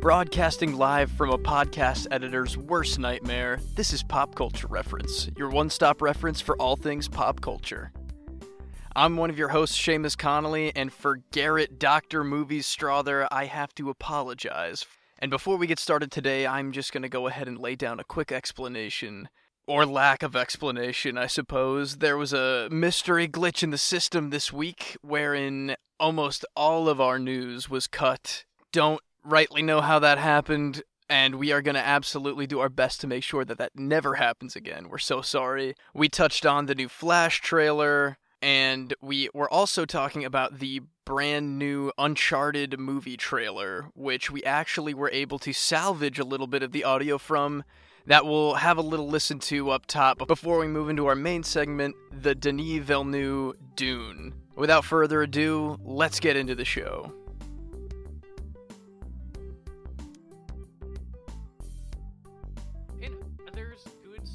Broadcasting live from a podcast editor's worst nightmare, this is Pop Culture Reference, your one stop reference for all things pop culture. I'm one of your hosts, Seamus Connolly, and for Garrett Dr. Movies Strother, I have to apologize. And before we get started today, I'm just going to go ahead and lay down a quick explanation. Or lack of explanation, I suppose. There was a mystery glitch in the system this week wherein almost all of our news was cut. Don't rightly know how that happened, and we are going to absolutely do our best to make sure that that never happens again. We're so sorry. We touched on the new Flash trailer, and we were also talking about the brand new Uncharted movie trailer, which we actually were able to salvage a little bit of the audio from. That we'll have a little listen to up top before we move into our main segment, the Denis Villeneuve Dune. Without further ado, let's get into the show.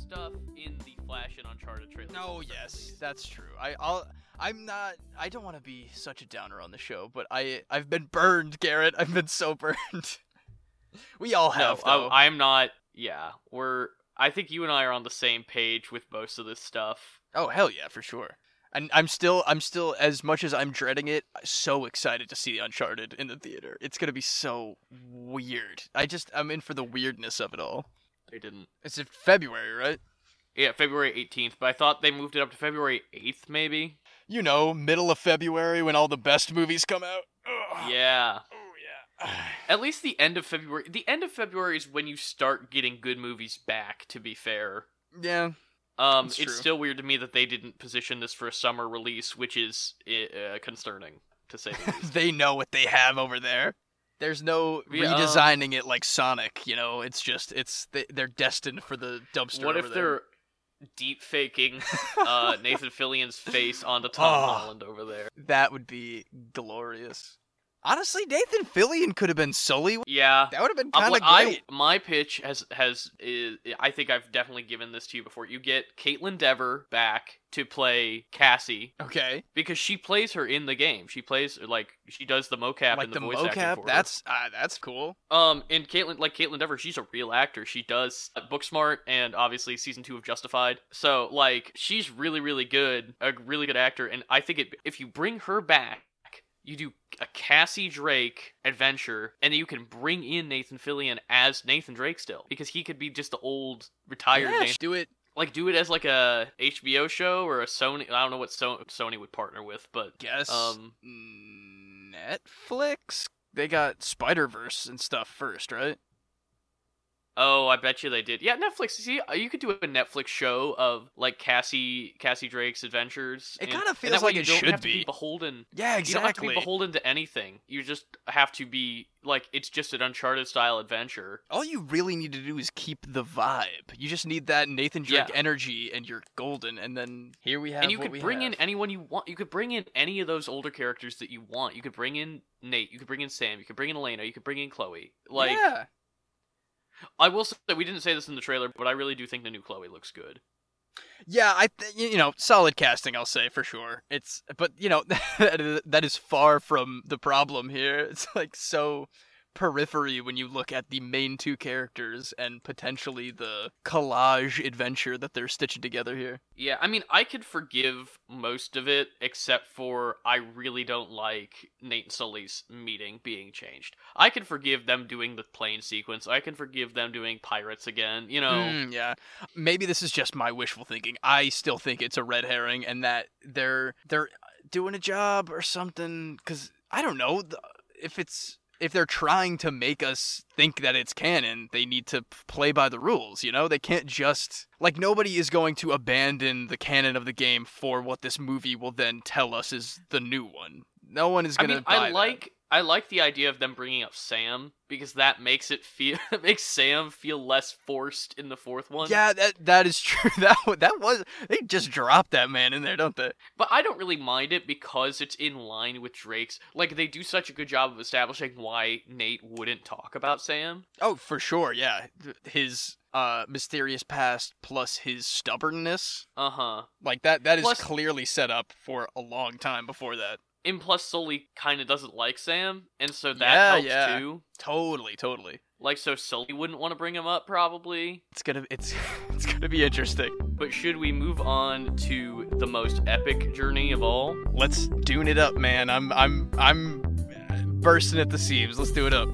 Stuff in the Flash and Uncharted trailer. No, yes, that's true. I, I'll. I'm not. I don't want to be such a downer on the show, but I. I've been burned, Garrett. I've been so burned. we all No, have. though. I, I'm not. Yeah, we're. I think you and I are on the same page with most of this stuff. Oh hell yeah, for sure. And I'm still, I'm still, as much as I'm dreading it, so excited to see Uncharted in the theater. It's gonna be so weird. I just, I'm in for the weirdness of it all. They didn't. It's in February, right? Yeah, February 18th, but I thought they moved it up to February 8th, maybe. You know, middle of February when all the best movies come out. Ugh. Yeah. Oh yeah. At least the end of February. The end of February is when you start getting good movies back. To be fair. yeah. Um, it's true. still weird to me that they didn't position this for a summer release, which is uh, concerning to say the least. they know what they have over there. There's no Yeah, um, redesigning it like Sonic, you know. It's just it's they, they're destined for the dumpster. what if there. they're deep faking uh, Nathan Fillion's face onto Tom Oh. Holland over there? That would be glorious. Honestly, Nathan Fillion could have been Sully. Yeah. That would have been kind of I great. my pitch has has is I think I've definitely given this to you before. You get Kaitlyn Dever back to play Cassie okay, because she plays her in the game. She plays like she does the mocap like and the, the voice acting mocap. for her. That's uh, that's cool. Um, and Kaitlyn, like Kaitlyn Dever, she's a real actor. She does Booksmart and obviously season two of Justified. So like, she's really, really good, a really good actor. And I think it, if you bring her back, you do a Cassie Drake adventure, and then you can bring in Nathan Fillion as Nathan Drake still, because he could be just the old retired yeah, Nathan. do it. Like do it as like a HBO show or a Sony. I don't know what so- Sony would partner with, but Guess um, Netflix. They got Spider Verse and stuff first, right? Oh, I bet you they did. Yeah, Netflix. See, uh, you could do a Netflix show of like Cassie, Cassie Drake's adventures. It kinda and feels that way like you it don't should have to be. beholden. Yeah, exactly. You don't have to be beholden to anything. You just have to be like it's just an Uncharted style adventure. All you really need to do is keep the vibe. You just need that Nathan Drake Yeah. energy, and you're golden. And then here we have. and you what could we bring in anyone you want. You could bring in any of those older characters that you want. You could bring in Nate. You could bring in Sam. You could bring in Elena. You could bring in Chloe. Like yeah. I will say, we didn't say this in the trailer, but I really do think the new Chloe looks good. Yeah, I th- you know solid casting. I'll say for sure. It's but you know that is, that is far from the problem here. It's like so periphery when you look at the main two characters and potentially the collage adventure that they're stitching together here. Yeah, I mean, I could forgive most of it, except for I really don't like Nate and Sully's meeting being changed. I can forgive them doing the plane sequence. I can forgive them doing pirates again. You know, Mm, yeah, maybe this is just my wishful thinking. I still think it's a red herring, and that they're they're doing a job or something. Because I don't know the- if it's if they're trying to make us think that it's canon, they need to play by the rules. You know, they can't just like nobody is going to abandon the canon of the game for what this movie will then tell us is the new one. No one is gonna. mean, buy I that. like I like the idea of them bringing up Sam because that makes it feel makes Sam feel less forced in the fourth one. Yeah, that that is true. That that was they just dropped that man in there, don't they? But I don't really mind it because it's in line with Drake's. Like they do such a good job of establishing why Nate wouldn't talk about Sam. Oh, for sure, yeah. His uh mysterious past plus his stubbornness, Uh huh. like that that is Plus- clearly set up for a long time before that. And plus, Sully kind of doesn't like Sam, and so that Yeah, helps yeah. too. Totally, totally. Like, so Sully wouldn't want to bring him up, probably. It's gonna it's it's gonna be interesting. But should we move on to the most epic journey of all? Let's dune it up, man. I'm I'm I'm bursting at the seams. Let's do it up.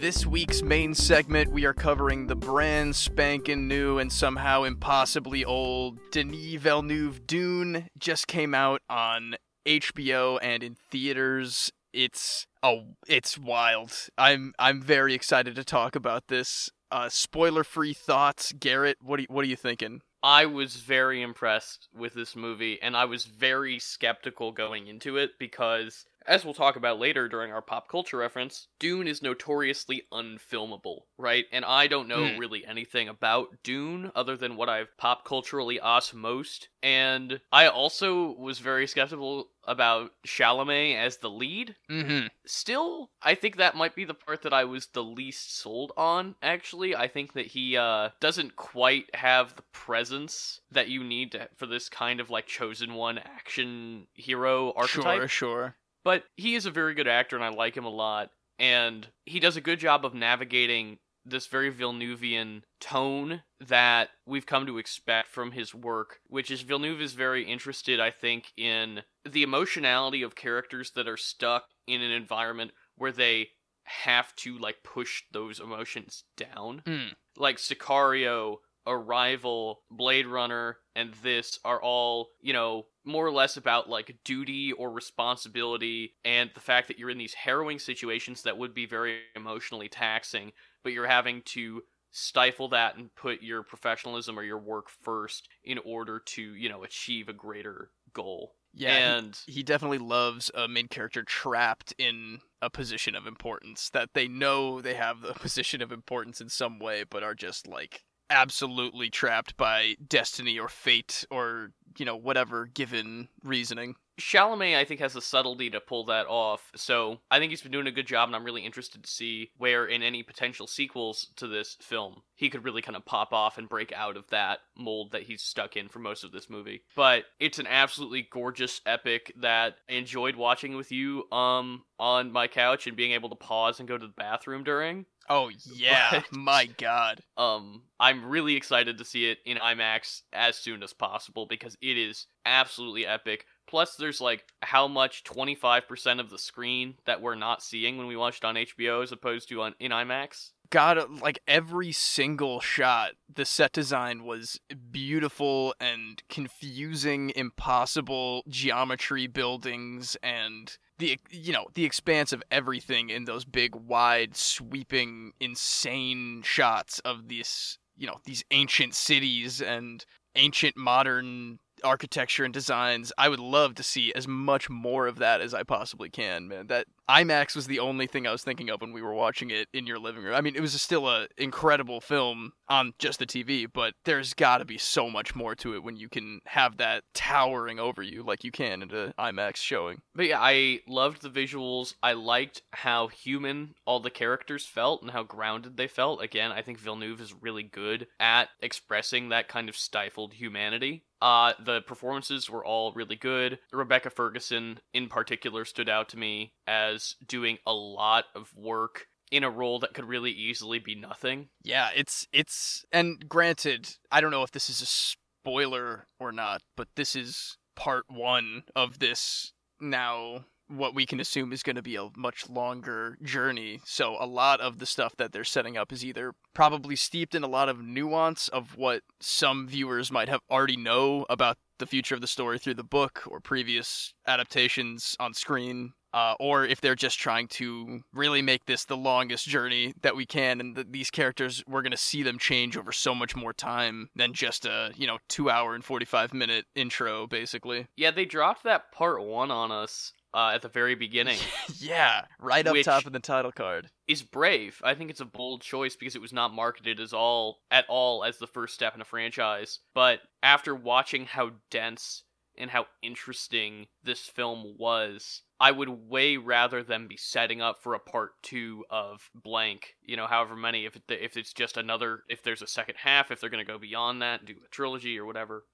This week's main segment, we are covering the brand spanking new and somehow impossibly old Denis Villeneuve Dune. Just came out on HBO and in theaters. It's oh, it's wild. I'm I'm very excited to talk about this. Uh, spoiler-free thoughts, Garrett. What do what are you thinking? I was very impressed with this movie, and I was very skeptical going into it because, as we'll talk about later during our pop culture reference, Dune is notoriously unfilmable, right? And I don't know Hmm. really anything about Dune other than what I've pop culturally osmosed. And I also was very skeptical about Chalamet as the lead. Mm-hmm. Still, I think that might be the part that I was the least sold on, actually. I think that he uh, doesn't quite have the presence that you need to, for this kind of like chosen one action hero archetype. Sure, sure. But he is a very good actor, and I like him a lot. And he does a good job of navigating this very Villeneuvian tone that we've come to expect from his work, which is Villeneuve is very interested, I think, in the emotionality of characters that are stuck in an environment where they have to like push those emotions down. Mm. Like Sicario, Arrival, Blade Runner, and this are all, you know, more or less about like duty or responsibility and the fact that you're in these harrowing situations that would be very emotionally taxing, but you're having to stifle that and put your professionalism or your work first in order to, you know, achieve a greater goal. Yeah, he- and he definitely loves a main character trapped in a position of importance that they know they have the position of importance in some way, but are just like absolutely trapped by destiny or fate or you know whatever given reasoning. Chalamet, I think, has the subtlety to pull that off. So I think he's been doing a good job, and I'm really interested to see where, in any potential sequels to this film, he could really kind of pop off and break out of that mold that he's stuck in for most of this movie. But it's an absolutely gorgeous epic that I enjoyed watching with you um on my couch and being able to pause and go to the bathroom during. Oh yeah, But- my god. Um, I'm really excited to see it in IMAX as soon as possible because it is absolutely epic. Plus, there's like how much 25% of the screen that we're not seeing when we watched on HBO as opposed to on in IMAX. God, like every single shot, the set design was beautiful and confusing, impossible geometry buildings, and the you know the expanse of everything in those big, wide, sweeping, insane shots of these you know these ancient cities and ancient modern architecture and designs. I would love to see as much more of that as I possibly can, man. That IMAX was the only thing I was thinking of when we were watching it in your living room. I mean, it was still a incredible film on just the TV, but there's got to be so much more to it when you can have that towering over you like you can in an IMAX showing. But yeah, I loved the visuals. I liked how human all the characters felt and how grounded they felt. Again, I think Villeneuve is really good at expressing that kind of stifled humanity. Uh, the performances were all really good. Rebecca Ferguson, in particular, stood out to me as doing a lot of work in a role that could really easily be nothing. Yeah, it's it's and granted, I don't know if this is a spoiler or not, but this is part 1 of this now what we can assume is going to be a much longer journey. So a lot of the stuff that they're setting up is either probably steeped in a lot of nuance of what some viewers might have already know about the future of the story through the book or previous adaptations on screen. Uh, or if they're just trying to really make this the longest journey that we can, and th- these characters, we're gonna see them change over so much more time than just a you know two hour and forty five minute intro, basically. Yeah, they dropped that part one on us uh, at the very beginning. yeah, right up top of the title card. is brave. I think it's a bold choice because it was not marketed as all at all as the first step in a franchise. But after watching how dense and how interesting this film was, I would way rather them be setting up for a part two of blank. You know, however many. If it, if it's just another, if there's a second half, if they're going to go beyond that and do a trilogy or whatever.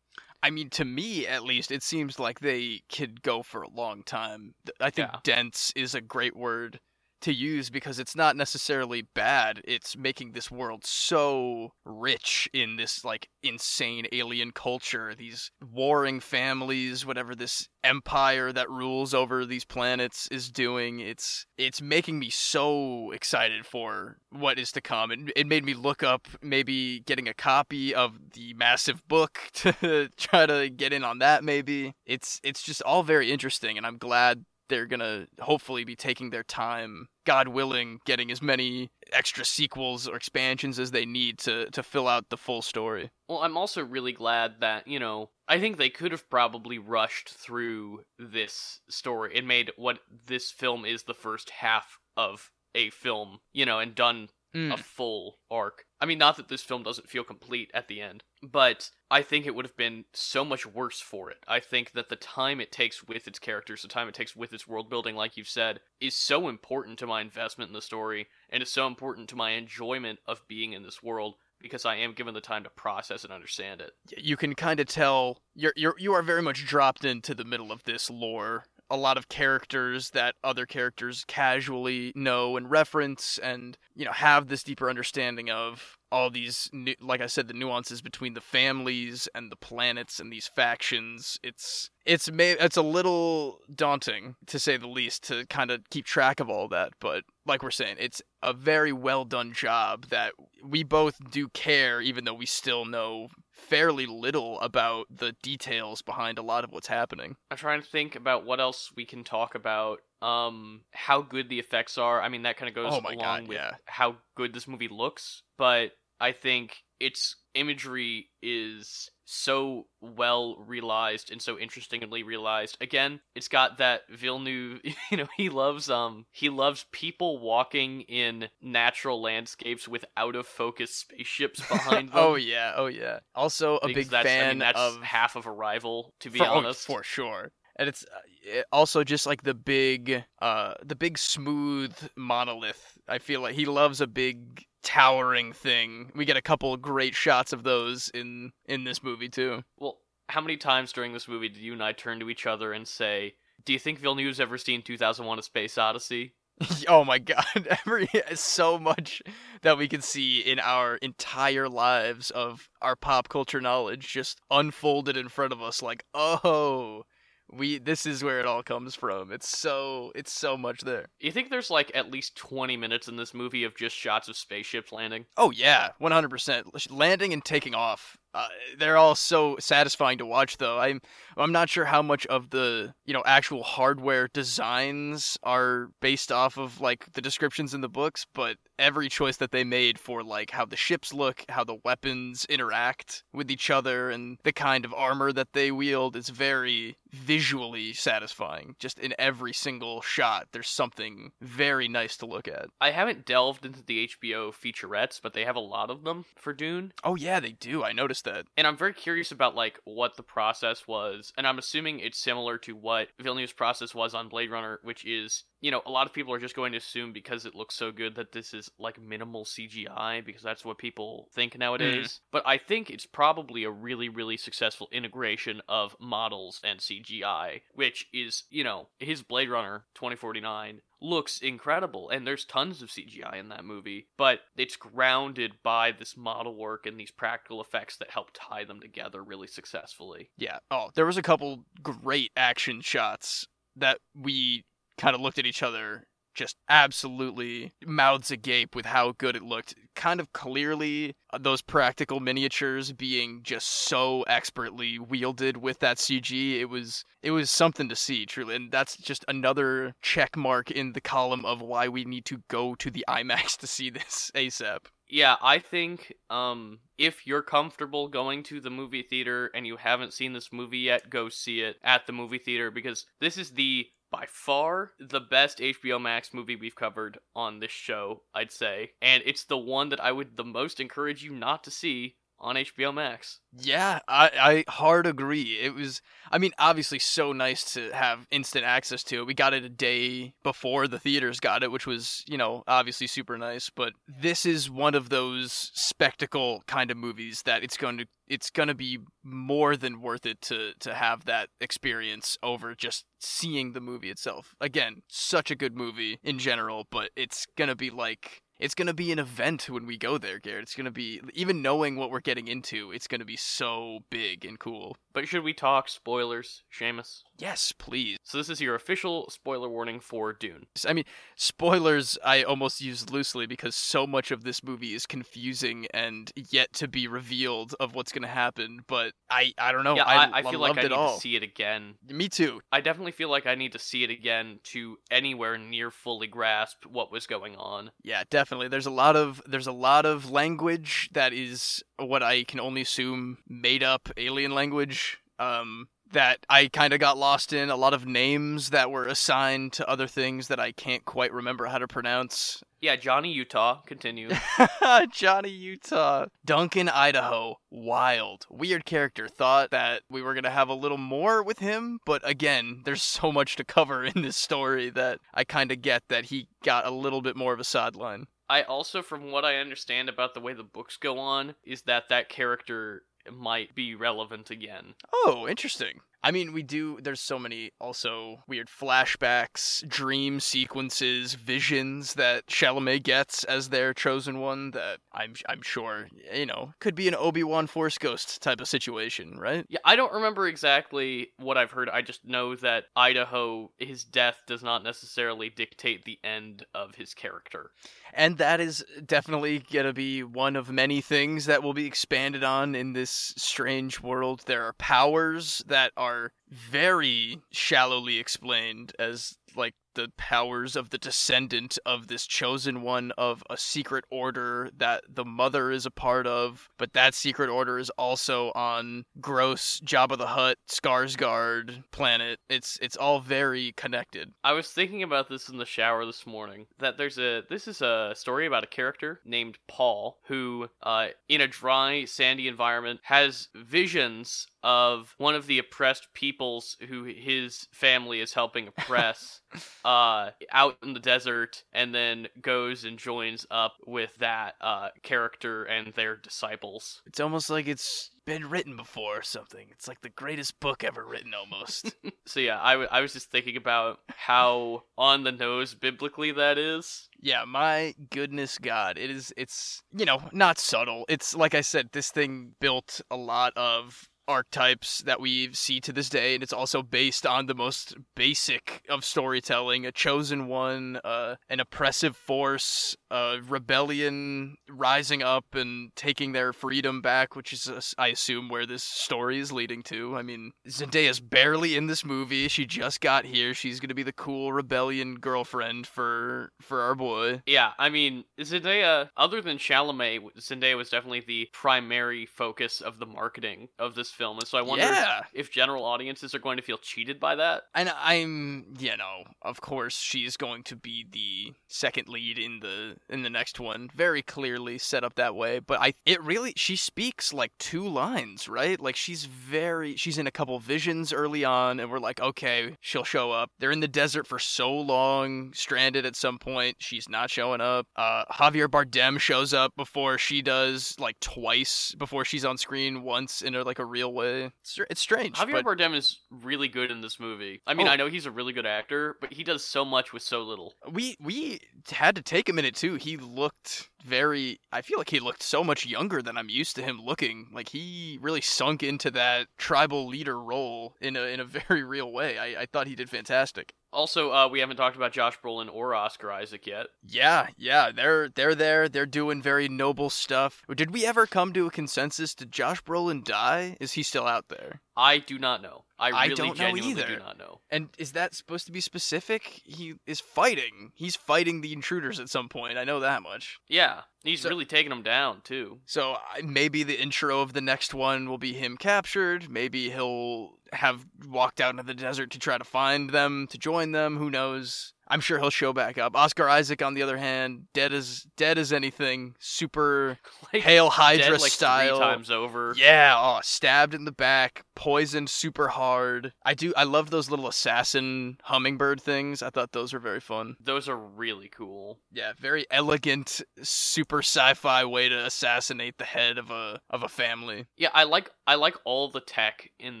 I mean, to me at least, it seems like they could go for a long time. I think Yeah. dense is a great word to use because it's not necessarily bad. It's making this world so rich in this like insane alien culture, these warring families, whatever this empire that rules over these planets is doing. It's it's making me so excited for what is to come. It, it made me look up maybe getting a copy of the massive book to try to get in on that maybe. It's it's just all very interesting and I'm glad they're gonna hopefully be taking their time, God willing, getting as many extra sequels or expansions as they need to to fill out the full story. Well, I'm also really glad that, you know, I think they could have probably rushed through this story and made what this film is the first half of a film, you know, and done Mm. a full arc. I mean, not that this film doesn't feel complete at the end, but I think it would have been so much worse for it. I think that the time it takes with its characters, the time it takes with its world building, like you've said, is so important to my investment in the story, and is so important to my enjoyment of being in this world because I am given the time to process and understand it. you can kind of tell you're you're you are very much dropped into the middle of this lore. A lot of characters that other characters casually know and reference, and you know have this deeper understanding of all these, nu- like I said, the nuances between the families and the planets and these factions. It's it's it's a little daunting to say the least to kind of keep track of all that, but like we're saying, it's a very well done job that we both do care, even though we still know fairly little about the details behind a lot of what's happening. I'm trying to think about what else we can talk about. Um, how good the effects are. I mean, that kind of goes Oh along God, with yeah. how good this movie looks. But I think its imagery is so well realized and so interestingly realized. Again, it's got that Villeneuve. You know, he loves um he loves people walking in natural landscapes with out of focus spaceships behind them. oh yeah, oh yeah. Also a big that's, fan I mean, that's of half of Arrival, to be for, oh, honest. for sure. And it's uh, also just like the big, uh, the big smooth monolith. I feel like he loves a big towering thing. We get a couple great shots of those in in this movie too. Well, how many times during this movie did you and I turn to each other and say, "Do you think Villeneuve's ever seen 2001: A Space Odyssey?" oh my god, every so much that we can see in our entire lives of our pop culture knowledge just unfolded in front of us like, "Oh, we this is where it all comes from." It's so it's so much there. You think there's like at least 20 minutes in this movie of just shots of spaceships landing? Oh yeah, 100%. Landing and taking off. Uh, they're all so satisfying to watch though. I'm I'm not sure how much of the, you know, actual hardware designs are based off of like the descriptions in the books, but every choice that they made for like how the ships look, how the weapons interact with each other and the kind of armor that they wield is very visually satisfying. Just in every single shot, there's something very nice to look at. I haven't delved into the HBO featurettes, but they have a lot of them for Dune. Oh yeah, they do. I noticed that. And I'm very curious about like what the process was, and I'm assuming it's similar to what Villeneuve's process was on Blade Runner, which is you know a lot of people are just going to assume because it looks so good that this is like minimal CGI because that's what people think mm. nowadays. But I think it's probably a really really successful integration of models and CGI, which is you know his Blade Runner 2049 looks incredible and there's tons of CGI in that movie, but it's grounded by this model work and these practical effects that help tie them together really successfully. Yeah. Oh, there was a couple great action shots that we kind of looked at each other just absolutely mouths agape with how good it looked. Kind of clearly, uh, those practical miniatures being just so expertly wielded with that CG, it was it was something to see truly, and that's just another check mark in the column of why we need to go to the IMAX to see this ASAP. Yeah, I think um if you're comfortable going to the movie theater and you haven't seen this movie yet, go see it at the movie theater because this is the by far the best HBO Max movie we've covered on this show, I'd say. And it's the one that I would the most encourage you not to see on HBO Max. Yeah, I, I hard agree. It was, I mean, obviously so nice to have instant access to it. We got it a day before the theaters got it, which was, you know, obviously super nice. But this is one of those spectacle kind of movies that it's going to it's going to be more than worth it to to have that experience over just seeing the movie itself. Again, such a good movie in general, but it's going to be like it's going to be an event when we go there, Garrett. It's going to be even knowing what we're getting into, it's going to be so big and cool. But should we talk spoilers, Seamus? Yes, please. So this is your official spoiler warning for Dune. I mean, spoilers I almost use loosely because so much of this movie is confusing and yet to be revealed of what's going to happen. But I, I don't know. Yeah, I, I, I feel like I need all. to see it again. Me too. I definitely feel like I need to see it again to anywhere near fully grasp what was going on. Yeah, definitely. There's a lot of there's a lot of language that is what I can only assume made up alien language. Um, that I kind of got lost in. A lot of names that were assigned to other things that I can't quite remember how to pronounce. Yeah, Johnny Utah. Continue. Johnny Utah. Duncan, Idaho. Wild. Weird character. Thought that we were going to have a little more with him, but again, there's so much to cover in this story that I kind of get that he got a little bit more of a sideline. I also, from what I understand about the way the books go on, is that that character might be relevant again. Oh, interesting. I mean, we do. There's so many also weird flashbacks, dream sequences, visions that Chalamet gets as their chosen one. That I'm I'm sure you know could be an Obi Wan Force Ghost type of situation, right? Yeah, I don't remember exactly what I've heard. I just know that Idaho, his death does not necessarily dictate the end of his character. And that is definitely going to be one of many things that will be expanded on in this strange world. There are powers that are very shallowly explained as like the powers of the descendant of this chosen one of a secret order that the mother is a part of, but that secret order is also on gross Jabba the Hutt Skarsgård planet. It's it's all very connected. I was thinking about this in the shower this morning. That there's a this is a story about a character named Paul who, uh, in a dry, sandy environment, has visions of one of the oppressed peoples who his family is helping oppress uh, out in the desert and then goes and joins up with that uh, character and their disciples. It's almost like it's been written before or something. It's like the greatest book ever written almost. so yeah, I, w- I was just thinking about how on the nose biblically that is. Yeah, my goodness God. It is it's you know, not subtle. It's like I said, this thing built a lot of archetypes that we see to this day and it's also based on the most basic of storytelling a chosen one uh, an oppressive force a rebellion rising up and taking their freedom back which is uh, i assume where this story is leading to. I mean zendaya's barely in this movie. She just got here. She's gonna be the cool rebellion girlfriend for for our boy. Yeah, I mean, Zendaya, other than Chalamet, Zendaya was definitely the primary focus of the marketing of this film. And so I wonder yeah if general audiences are going to feel cheated by that. And I'm, you know, of course she's going to be the second lead in the in the next one, very clearly set up that way. But I, it really, she speaks like two lines, right? Like she's very, she's in a couple visions early on, and we're like, okay, she'll show up. They're in the desert for so long, stranded at some point. She's not showing up. Uh, Javier Bardem shows up before she does, like twice before she's on screen once in a like a real way. It's, it's strange. Javier but Bardem is really good in this movie. I mean, Oh. I know he's a really good actor, but he does so much with so little. we we had to take a minute too. He looked very. I feel like he looked so much younger than I'm used to him looking. Like he really sunk into that tribal leader role in a in a very real way. I, I thought he did fantastic. Also, uh, we haven't talked about Josh Brolin or Oscar Isaac yet. Yeah, yeah, they're they're there. They're doing very noble stuff. Did we ever come to a consensus? Did Josh Brolin die? Is he still out there? I do not know. I I don't know genuinely either. do not know. And is that supposed to be specific? He is fighting. He's fighting the intruders at some point. I know that much. Yeah, he's So- really taking them down too. So maybe the intro of the next one will be him captured. Maybe he'll have walked out into the desert to try to find them, to join them. Who knows? I'm sure he'll show back up. Oscar Isaac, on the other hand, dead as dead as anything. Super like, Hail Hydra dead, like, style. three times over. Yeah, oh, stabbed in the back, poisoned super hard. I do. I love those little assassin hummingbird things. I thought those were very fun. Those are really cool. Yeah, very elegant, super sci-fi way to assassinate the head of a of a family. Yeah, I like I like all the tech in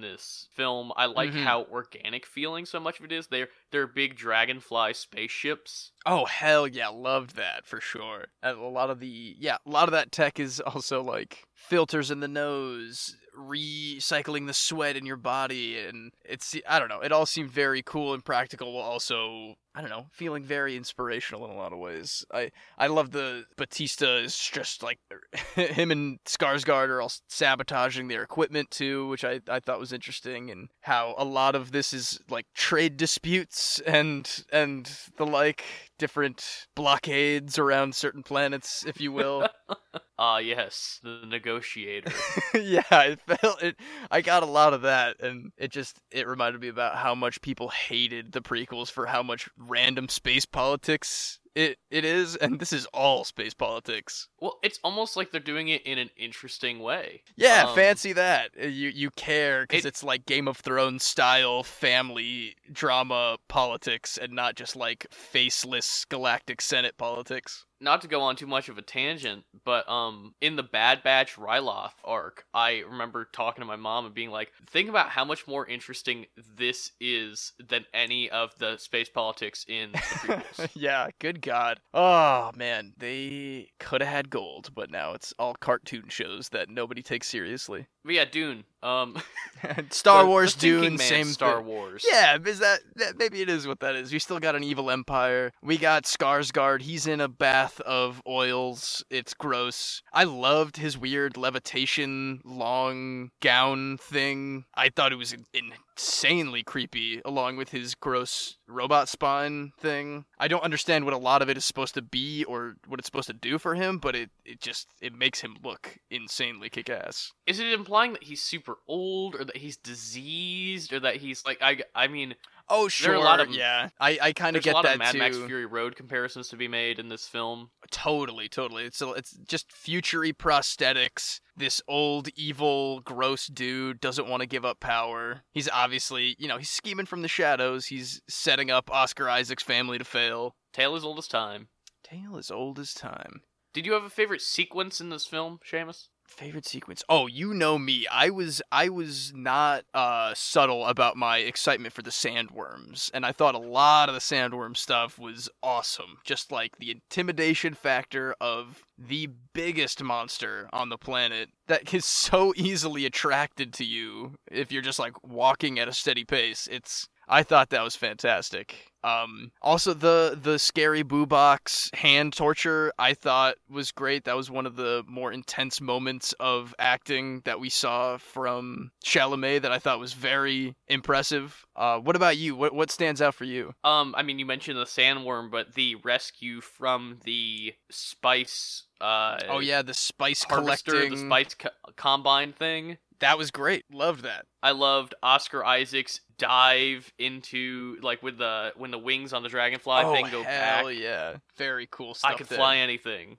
this film. I like Mhm. how organic feeling so much of it is. They're they're big dragonfly spaceships. Oh hell yeah, loved that for sure. And a lot of the yeah, a lot of that tech is also like filters in the nose, recycling the sweat in your body, and it's I don't know. It all seemed very cool and practical, while also I don't know, feeling very inspirational in a lot of ways. I I love the Bautista is just like him and Skarsgård are all sabotaging their equipment too, which I I thought was interesting, and how a lot of this is like trade disputes and and the like different blockades around certain planets, if you will. Ah, yes, the negotiator. yeah, I felt it. I got a lot of that, and it just it reminded me about how much people hated the prequels for how much random space politics it it is, and this is all space politics. well, it's almost like they're doing it in an interesting way. Yeah, Um, fancy that. Uh, You you care because it- it's like Game of Thrones style family drama politics, and not just like faceless galactic senate politics. Not to go on too much of a tangent, but um, in the Bad Batch Ryloth arc, I remember talking to my mom and being like, "Think about how much more interesting this is than any of the space politics in the prequels." yeah, good God. Oh, man. They could have had gold, but now it's all cartoon shows that nobody takes seriously. but yeah, Dune. Um, Star Wars, Dune, same Star thing. Wars. Yeah, is that, that maybe it is what that is? We still got an evil empire. We got Skarsgård. He's in a bath of oils. It's gross. I loved his weird levitation long gown thing. I thought it was in- insanely creepy, along with his gross robot spine thing. I don't understand what a lot of it is supposed to be or what it's supposed to do for him, but it, it just it makes him look insanely kick ass. Is it implying that he's super old, or that he's diseased, or that he's like I? I mean, Oh sure, There are a lot of- yeah. I, I kind of there's a get lot that of Mad too. Max Fury Road comparisons to be made in this film. Totally, totally. It's it's just futury prosthetics. This old, evil, gross dude doesn't want to give up power. He's obviously, you know, he's scheming from the shadows. He's setting up Oscar Isaac's family to fail. Tale as old as time. Tale as old as time. Did you have a favorite sequence in this film, Seamus? Favorite sequence? Oh, you know me. I was I was not uh, subtle about my excitement for the sandworms, and I thought a lot of the sandworm stuff was awesome. Just like the intimidation factor of the biggest monster on the planet that is so easily attracted to you if you're just like walking at a steady pace. It's I thought that was fantastic. Um, also the the scary boo box hand torture I thought was great. That was one of the more intense moments of acting that we saw from Chalamet that I thought was very impressive. Uh, what about you? What what stands out for you? Um, I mean, you mentioned the sandworm, but the rescue from the spice. Uh, Oh yeah, the spice harvester, collecting. the spice co- combine thing. That was great. Loved that. I loved Oscar Isaac's dive into like with the when the wings on the dragonfly oh thing go hell back. yeah, very cool stuff. I could there. fly anything.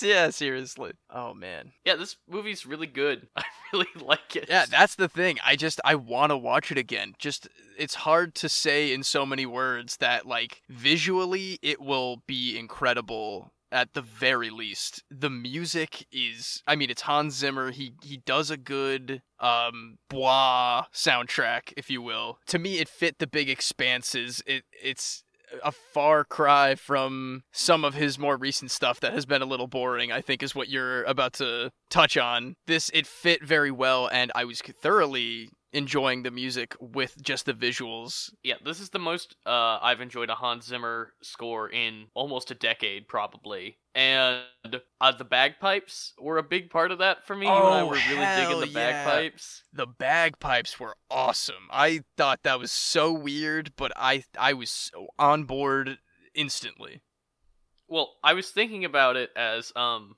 yeah, seriously. Oh man. Yeah, this movie's really good. I really like it. Yeah, that's the thing. I just I want to watch it again. Just it's hard to say in so many words that like visually it will be incredible at the very least. The music is I mean it's Hans Zimmer. He he does a good um bois soundtrack if you will. To me it fit the big expanses. It it's a far cry from some of his more recent stuff that has been a little boring, I think is what you're about to touch on. This it fit very well and I was thoroughly enjoying the music with just the visuals. yeah, this is the most uh, I've enjoyed a Hans Zimmer score in almost a decade, probably. And uh, the bagpipes were a big part of that for me. Oh, and I Oh, were really digging the yeah. bagpipes. The bagpipes were awesome. I thought that was so weird, but I I was so on board instantly. Well, I was thinking about it as um,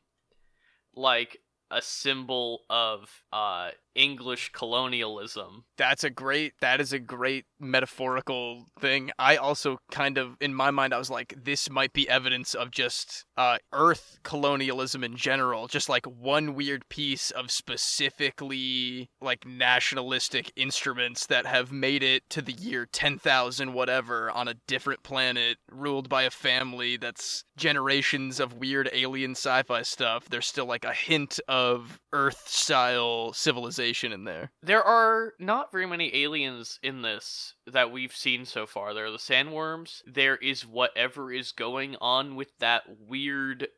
like a symbol of uh English colonialism. That's a great that is a great metaphorical thing. I also kind of in my mind I was like this might be evidence of just uh earth colonialism in general, just like one weird piece of specifically like nationalistic instruments that have made it to the year 10,000 whatever on a different planet ruled by a family that's generations of weird alien sci-fi stuff. There's still like a hint of earth style civilization in there. There are not very many aliens in this that we've seen so far. There are the sandworms. There is whatever is going on with that weird,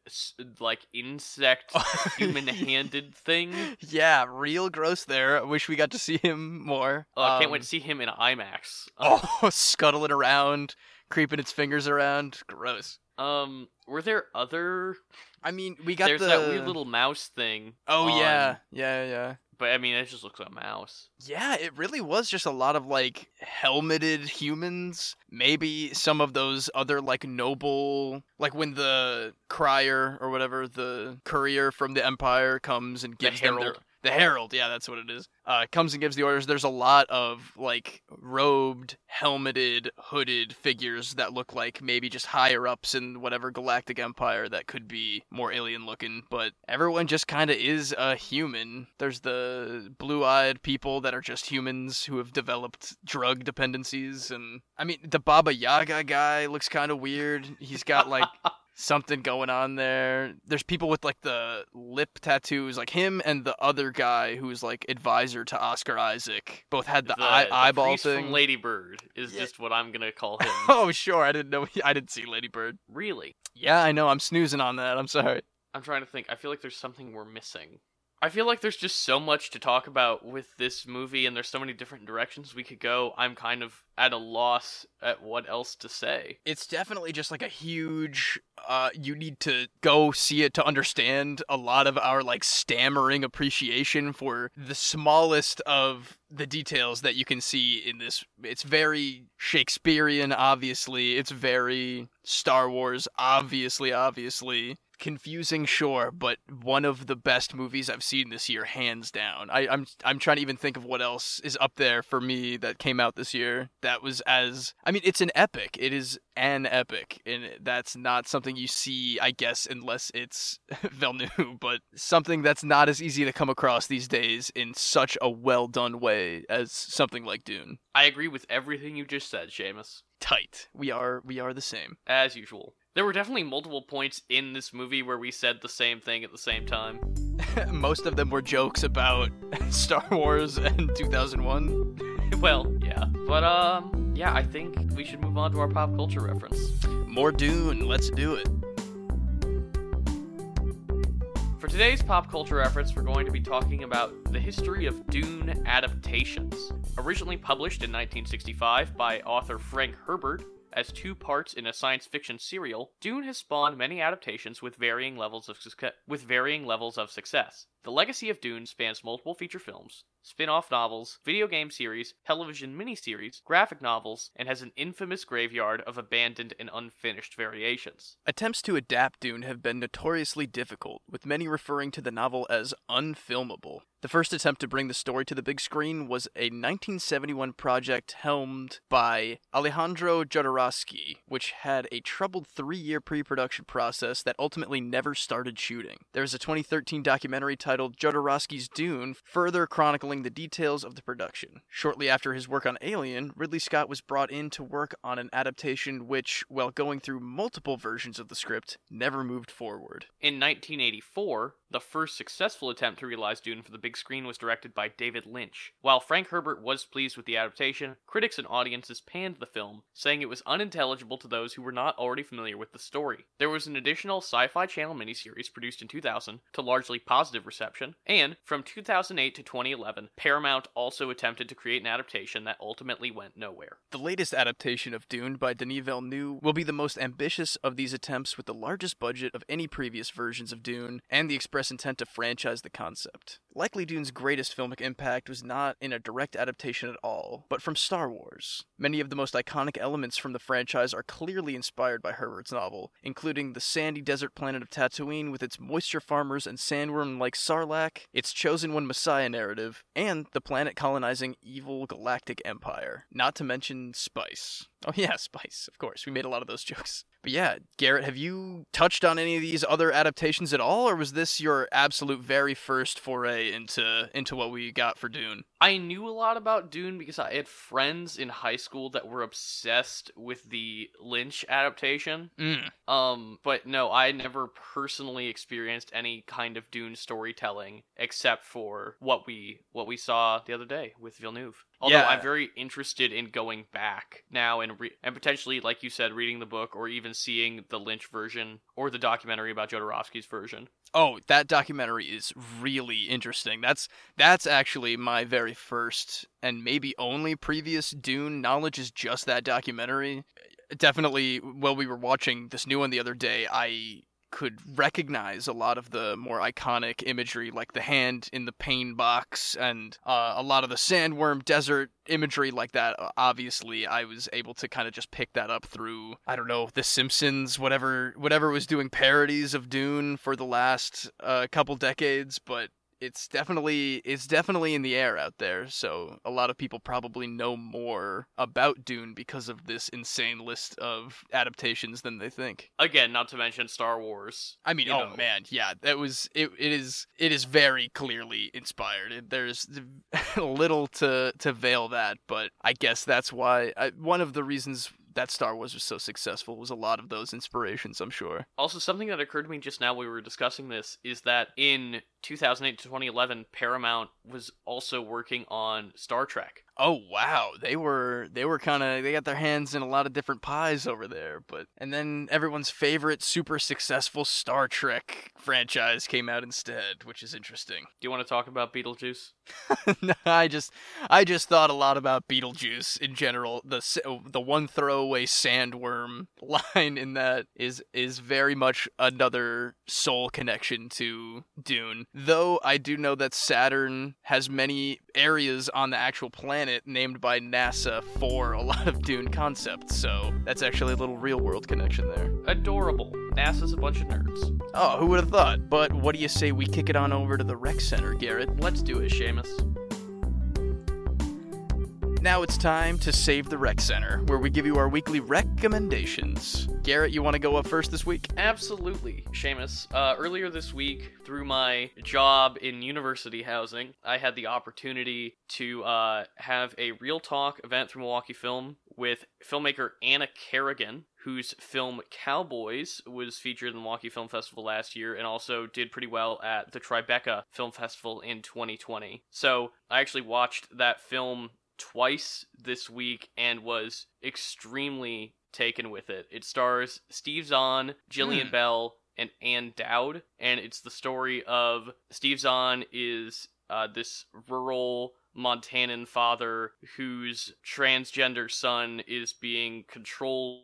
like, insect human handed thing. Yeah, real gross there. I wish we got to see him more. Oh, I can't wait Um, to see him in IMAX. Oh, scuttling around, creeping its fingers around. Gross. Um, were there other? I mean, we got There's the that weird little mouse thing. Oh on- yeah, yeah, yeah. But I mean, it just looks like a mouse. Yeah, it really was just a lot of like helmeted humans. Maybe some of those other like noble, like when the crier or whatever, the courier from the empire comes and The gives them their-. The herald, yeah, that's what it is. Uh, comes and gives the orders. There's a lot of like robed, helmeted, hooded figures that look like maybe just higher ups in whatever galactic empire that could be more alien looking. But everyone just kind of is a human. There's the blue-eyed people that are just humans who have developed drug dependencies, and I mean the Baba Yaga guy looks kind of weird. He's got like something going on there. There's people with like the lip tattoos, like him and the other guy who's like advisor to Oscar Isaac. Both had the, eye, the eyeball priest thing. from Lady Bird is Yeah. just what I'm gonna call him. oh sure, I didn't know. I didn't see Lady Bird. really? Yeah, I know. I'm snoozing on that. I'm sorry. I'm trying to think. I feel like there's something we're missing. I feel like there's just so much to talk about with this movie, and there's so many different directions we could go. I'm kind of at a loss at what else to say. It's definitely just like a huge. Uh, you need to go see it to understand a lot of our like stammering appreciation for the smallest of the details that you can see in this. It's very Shakespearean, obviously. It's very Star Wars, obviously, obviously. Confusing, sure, but one of the best movies I've seen this year, hands down. I, I'm I'm trying to even think of what else is up there for me that came out this year that was as I mean, it's an epic. It is an epic, and that's not something you see, I guess, unless it's Villeneuve, but something that's not as easy to come across these days in such a well done way as something like Dune. I agree with everything you just said, Seamus. Tight. We are we are the same. As usual. There were definitely multiple points in this movie where we said the same thing at the same time. Most of them were jokes about Star Wars and 2001. well, yeah. But, um, yeah, I think we should move on to our pop culture reference. More Dune. Let's do it. For today's pop culture reference, we're going to be talking about the history of Dune adaptations. Originally published in 1965 by author Frank Herbert as two parts in a science fiction serial, Dune has spawned many adaptations with varying levels of success. With varying levels of success. The legacy of Dune spans multiple feature films, spin-off novels, video game series, television miniseries, graphic novels, and has an infamous graveyard of abandoned and unfinished variations. Attempts to adapt Dune have been notoriously difficult, with many referring to the novel as unfilmable. The first attempt to bring the story to the big screen was a 1971 project helmed by Alejandro Jodorowsky, which had a troubled three year pre production process that ultimately never started shooting. There is a 2013 documentary titled Jodorowsky's Dune, further chronicling the details of the production. Shortly after his work on Alien, Ridley Scott was brought in to work on an adaptation which, while going through multiple versions of the script, never moved forward. In 1984, the first successful attempt to realize Dune for the big screen was directed by David Lynch. While Frank Herbert was pleased with the adaptation, critics and audiences panned the film, saying it was unintelligible to those who were not already familiar with the story. There was an additional Sci Fi Channel miniseries produced in 2000 to largely positive reception, and from 2008 to 2011, Paramount also attempted to create an adaptation that ultimately went nowhere. The latest adaptation of Dune by Denis Villeneuve will be the most ambitious of these attempts with the largest budget of any previous versions of Dune, and the express express intent to franchise the concept. Likely Dune's greatest filmic impact was not in a direct adaptation at all, but from Star Wars. Many of the most iconic elements from the franchise are clearly inspired by Herbert's novel, including the sandy desert planet of Tatooine with its moisture farmers and sandworm like Sarlacc, its chosen one Messiah narrative, and the planet colonizing evil galactic empire. Not to mention spice. Oh yeah, spice, of course. We made a lot of those jokes. But yeah, Garrett, have you touched on any of these other adaptations at all, or was this your absolute very first foray into into what we got for Dune? I knew a lot about Dune because I had friends in high school that were obsessed with the Lynch adaptation. Mm. Um, but no, I never personally experienced any kind of Dune storytelling except for what we what we saw the other day with Villeneuve. Although Yeah. I'm very interested in going back now and re- and potentially, like you said, reading the book or even seeing the Lynch version or the documentary about Jodorowsky's version. Oh, that documentary is really interesting. That's that's actually my very first and maybe only previous Dune knowledge is just that documentary. Definitely while we were watching this new one the other day, I could recognize a lot of the more iconic imagery like the hand in the pain box and uh, a lot of the sandworm desert imagery like that obviously i was able to kind of just pick that up through i don't know the simpsons whatever whatever was doing parodies of dune for the last uh, couple decades but it's definitely it's definitely in the air out there so a lot of people probably know more about dune because of this insane list of adaptations than they think Again, not to mention Star Wars. I mean, oh know. man, yeah, that was it. It is it is very clearly inspired. There's little to to veil that, but I guess that's why I, one of the reasons that Star Wars was so successful was a lot of those inspirations. I'm sure. Also, something that occurred to me just now we were discussing this is that in 2008 to 2011, Paramount was also working on Star Trek. Oh wow, they were they were kind of they got their hands in a lot of different pies over there. But and then everyone's favorite super successful Star Trek franchise came out instead, which is interesting. Do you want to talk about Beetlejuice? no, I just I just thought a lot about Beetlejuice in general. The oh, the one throwaway sandworm line in that is is very much another soul connection to Dune. Though I do know that Saturn has many areas on the actual planet named by NASA for a lot of Dune concepts. So that's actually a little real world connection there. Adorable. NASA's a bunch of nerds. Oh, who would have thought? But what do you say we kick it on over to the rec center, Garrett? Let's do it, Seamus. Now it's time to Save the Rec Center, where we give you our weekly recommendations. Garrett, you want to go up first this week? Absolutely, Seamus. Uh, earlier this week, through my job in university housing, I had the opportunity to uh, have a Real Talk event through Milwaukee Film with filmmaker Anna Kerrigan, whose film Cowboys was featured in the Milwaukee Film Festival last year and also did pretty well at the Tribeca Film Festival in 2020. So I actually watched that film twice this week and was extremely taken with it. It stars Steve Zahn, Jillian Hmm. Bell, and Ann Dowd, and it's the story of Steve Zahn is uh, this rural Montanan father whose transgender son is being controlled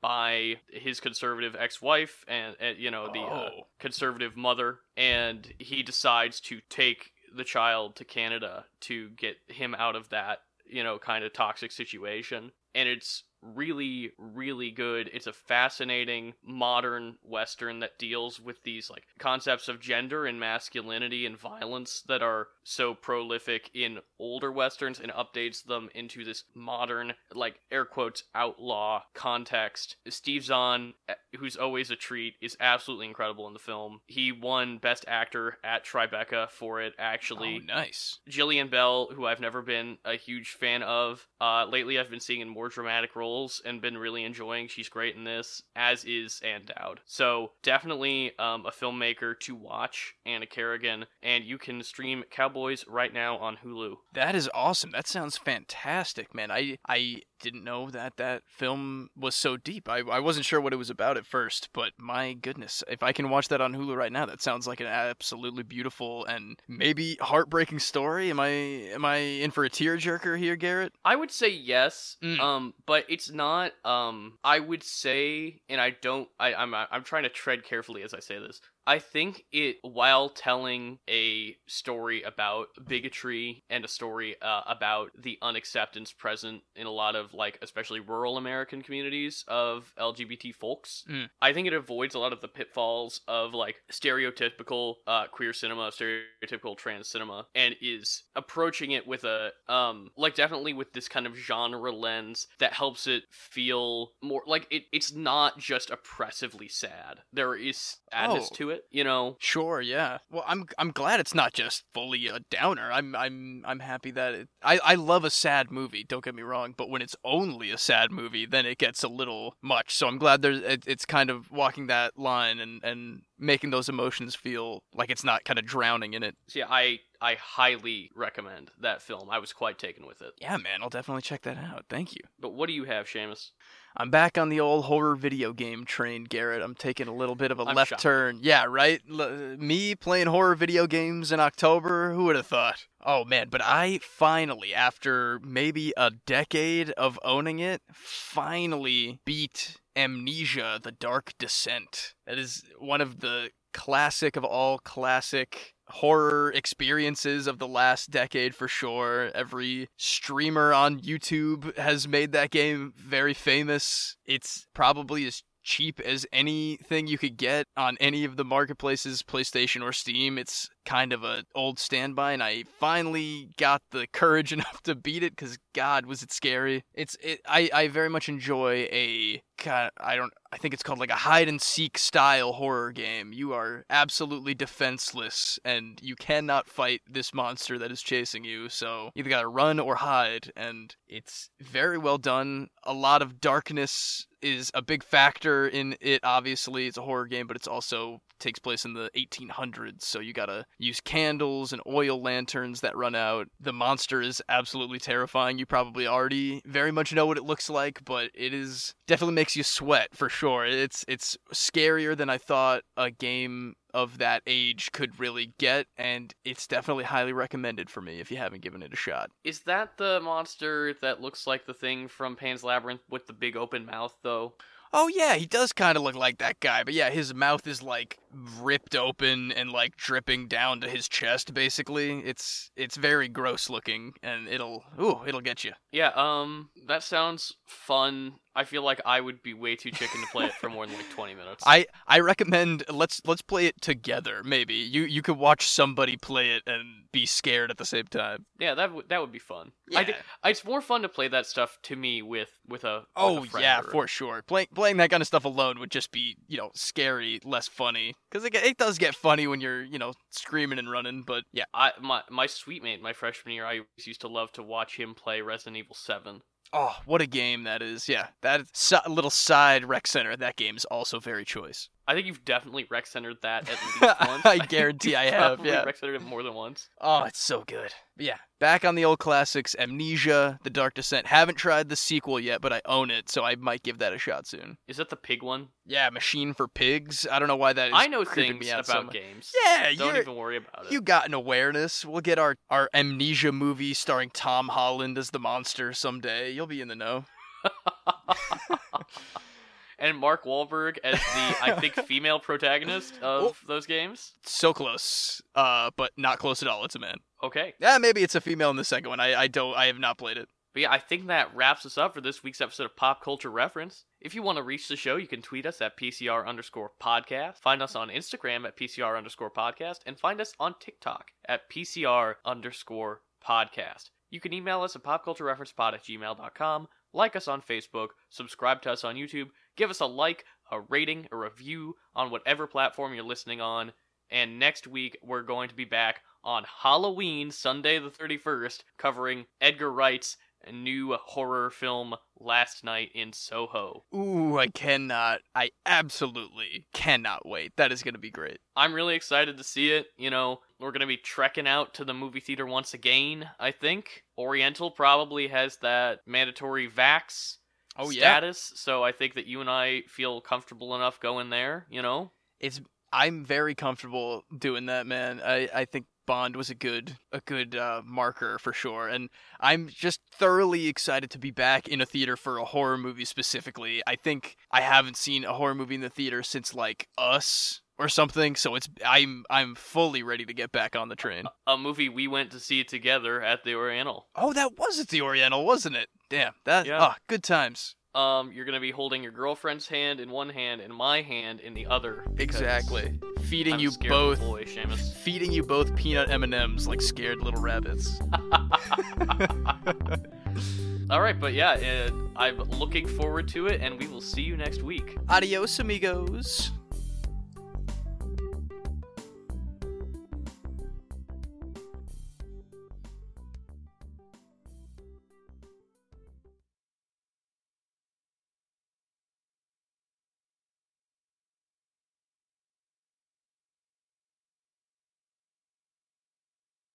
by his conservative ex-wife and, and you know the uh, Oh. conservative mother and he decides to take the child to Canada to get him out of that you know kind of toxic situation. And it's really really good it's a fascinating modern western that deals with these like concepts of gender and masculinity and violence that are so prolific in older westerns and updates them into this modern like air quotes outlaw context steve zahn eh, who's always a treat is absolutely incredible in the film he won best actor at tribeca for it actually Oh, nice. Jillian Bell, who I've never been a huge fan of. Uh, lately, I've been seeing in more dramatic roles and been really enjoying. She's great in this, as is Ann Dowd. So definitely um, a filmmaker to watch, Anna Kerrigan, and you can stream Cowboys right now on Hulu. That is awesome. That sounds fantastic, man. I I didn't know that that film was so deep. I, I wasn't sure what it was about at first, but my goodness, if I can watch that on Hulu right now, that sounds like an absolutely beautiful and maybe heartbreaking story. Am I am I in for a tearjerker here, Garrett? I would say yes, Mm. um, but it's not. Um, I would say, and I don't. I, I'm I'm trying to tread carefully as I say this. I think it, while telling a story about bigotry and a story uh, about the unacceptance present in a lot of like, especially rural American communities of LGBT folks, Mm. I think it avoids a lot of the pitfalls of like stereotypical uh, queer cinema, stereotypical trans cinema, and is approaching it with a um like definitely with this kind of genre lens that helps it feel more like it. It's not just oppressively sad. There is sadness Oh. to it, you know. Sure, yeah. Well, I'm I'm glad it's not just fully a downer. I'm I'm I'm happy that it, I I love a sad movie. Don't get me wrong, but when it's only a sad movie, then it gets a little much. So I'm glad there's it, it's kind of walking that line and and making those emotions feel like it's not kind of drowning in it. Yeah, I I highly recommend that film. I was quite taken with it. Yeah, man, I'll definitely check that out. Thank you. But what do you have, Seamus? I'm back on the old horror video game train, Garrett. I'm taking a little bit of a I'm left shocked. turn. Yeah, right? L- uh, me playing horror video games in October? Who would have thought? Oh man, but I finally, after maybe a decade of owning it, finally beat Amnesia The Dark Descent. That is one of the classic of all classic horror experiences of the last decade for sure. Every streamer on YouTube has made that game very famous. It's probably as cheap as anything you could get on any of the marketplaces, PlayStation or Steam. It's kind of a old standby and I finally got the courage enough to beat it cuz god was it scary. It's it I I very much enjoy a I don't I think it's called like a hide and seek style horror game. You are absolutely defenseless and you cannot fight this monster that is chasing you. So you either got to run or hide and it's very well done. A lot of darkness is a big factor in it obviously. It's a horror game, but it's also takes place in the 1800s, so you got to use candles and oil lanterns that run out. The monster is absolutely terrifying. You probably already very much know what it looks like, but it is definitely makes you sweat for sure. It's it's scarier than I thought a game of that age could really get and it's definitely highly recommended for me if you haven't given it a shot. Is that the monster that looks like the thing from Pan's Labyrinth with the big open mouth, though? Oh yeah, he does kind of look like that guy, but yeah, his mouth is like ripped open and like dripping down to his chest basically. It's it's very gross looking and it'll ooh, it'll get you. Yeah, um, that sounds fun. I feel like I would be way too chicken to play it for more than like 20 minutes. I I recommend let's let's play it together maybe. You you could watch somebody play it and be scared at the same time. yeah, that would that would be fun. I think it's more fun to play that stuff to me with with a with Oh a yeah, or- for sure. Playing playing that kind of stuff alone would just be you know scary, less funny. Because it, it does get funny when you're you know screaming and running. But yeah, I my my suite mate, my freshman year, I always used to love to watch him play Resident Evil Seven. Oh what a game that is. Yeah, that little side rec center. That game is also very choice. I think you've definitely rec centered that at least once. I guarantee I You've yeah. rec centered it more than once. Oh, it's so good. But yeah, back on the old classics, Amnesia, The Dark Descent. Haven't tried the sequel yet, but I own it, so I might give that a shot soon. Is that the pig one? Yeah, Machine for Pigs. I don't know why that is. I know things about so games. Yeah, Don't even worry about it. you got an awareness. We'll get our our Amnesia movie starring Tom Holland as the monster someday. You'll be in the know. and Mark Wahlberg as the I think female protagonist of Oh. those games. So close, uh, but not close at all. It's a man. Okay. Yeah, maybe it's a female in the second one. I I don't. I have not played it. But yeah, I think that wraps us up for this week's episode of Pop Culture Reference. If you want to reach the show, you can tweet us at PCR underscore podcast, find us on Instagram at PCR underscore podcast, and find us on TikTok at PCR underscore podcast. You can email us at popculturereferencepod at gmail.com, like us on Facebook, subscribe to us on YouTube, give us a like, a rating, a review on whatever platform you're listening on. And next week, we're going to be back on Halloween, Sunday the 31st, covering Edgar Wright's new horror film Last Night in Soho. Ooh, I cannot. I absolutely cannot wait. That is going to be great. I'm really excited to see it. You know, we're going to be trekking out to the movie theater once again, I think. Oriental probably has that mandatory vax Oh yeah. status, so I think that you and I feel comfortable enough going there, you know? It's I'm very comfortable doing that, man. I I think Bond was a good a good uh, marker for sure, and I'm just thoroughly excited to be back in a theater for a horror movie specifically. I think I haven't seen a horror movie in the theater since like Us or something, so it's I'm I'm fully ready to get back on the train. A movie we went to see together at the Oriental. Oh, that was at the Oriental, wasn't it? Damn, that Yeah. ah, good times. Um, you're gonna be holding your girlfriend's hand in one hand and my hand in the other. Exactly. Feeding I'm you both boy, Seamus. feeding you both peanut M&Ms like scared little rabbits. All right, but yeah, uh, I'm looking forward to it, and we will see you next week. Adios amigos.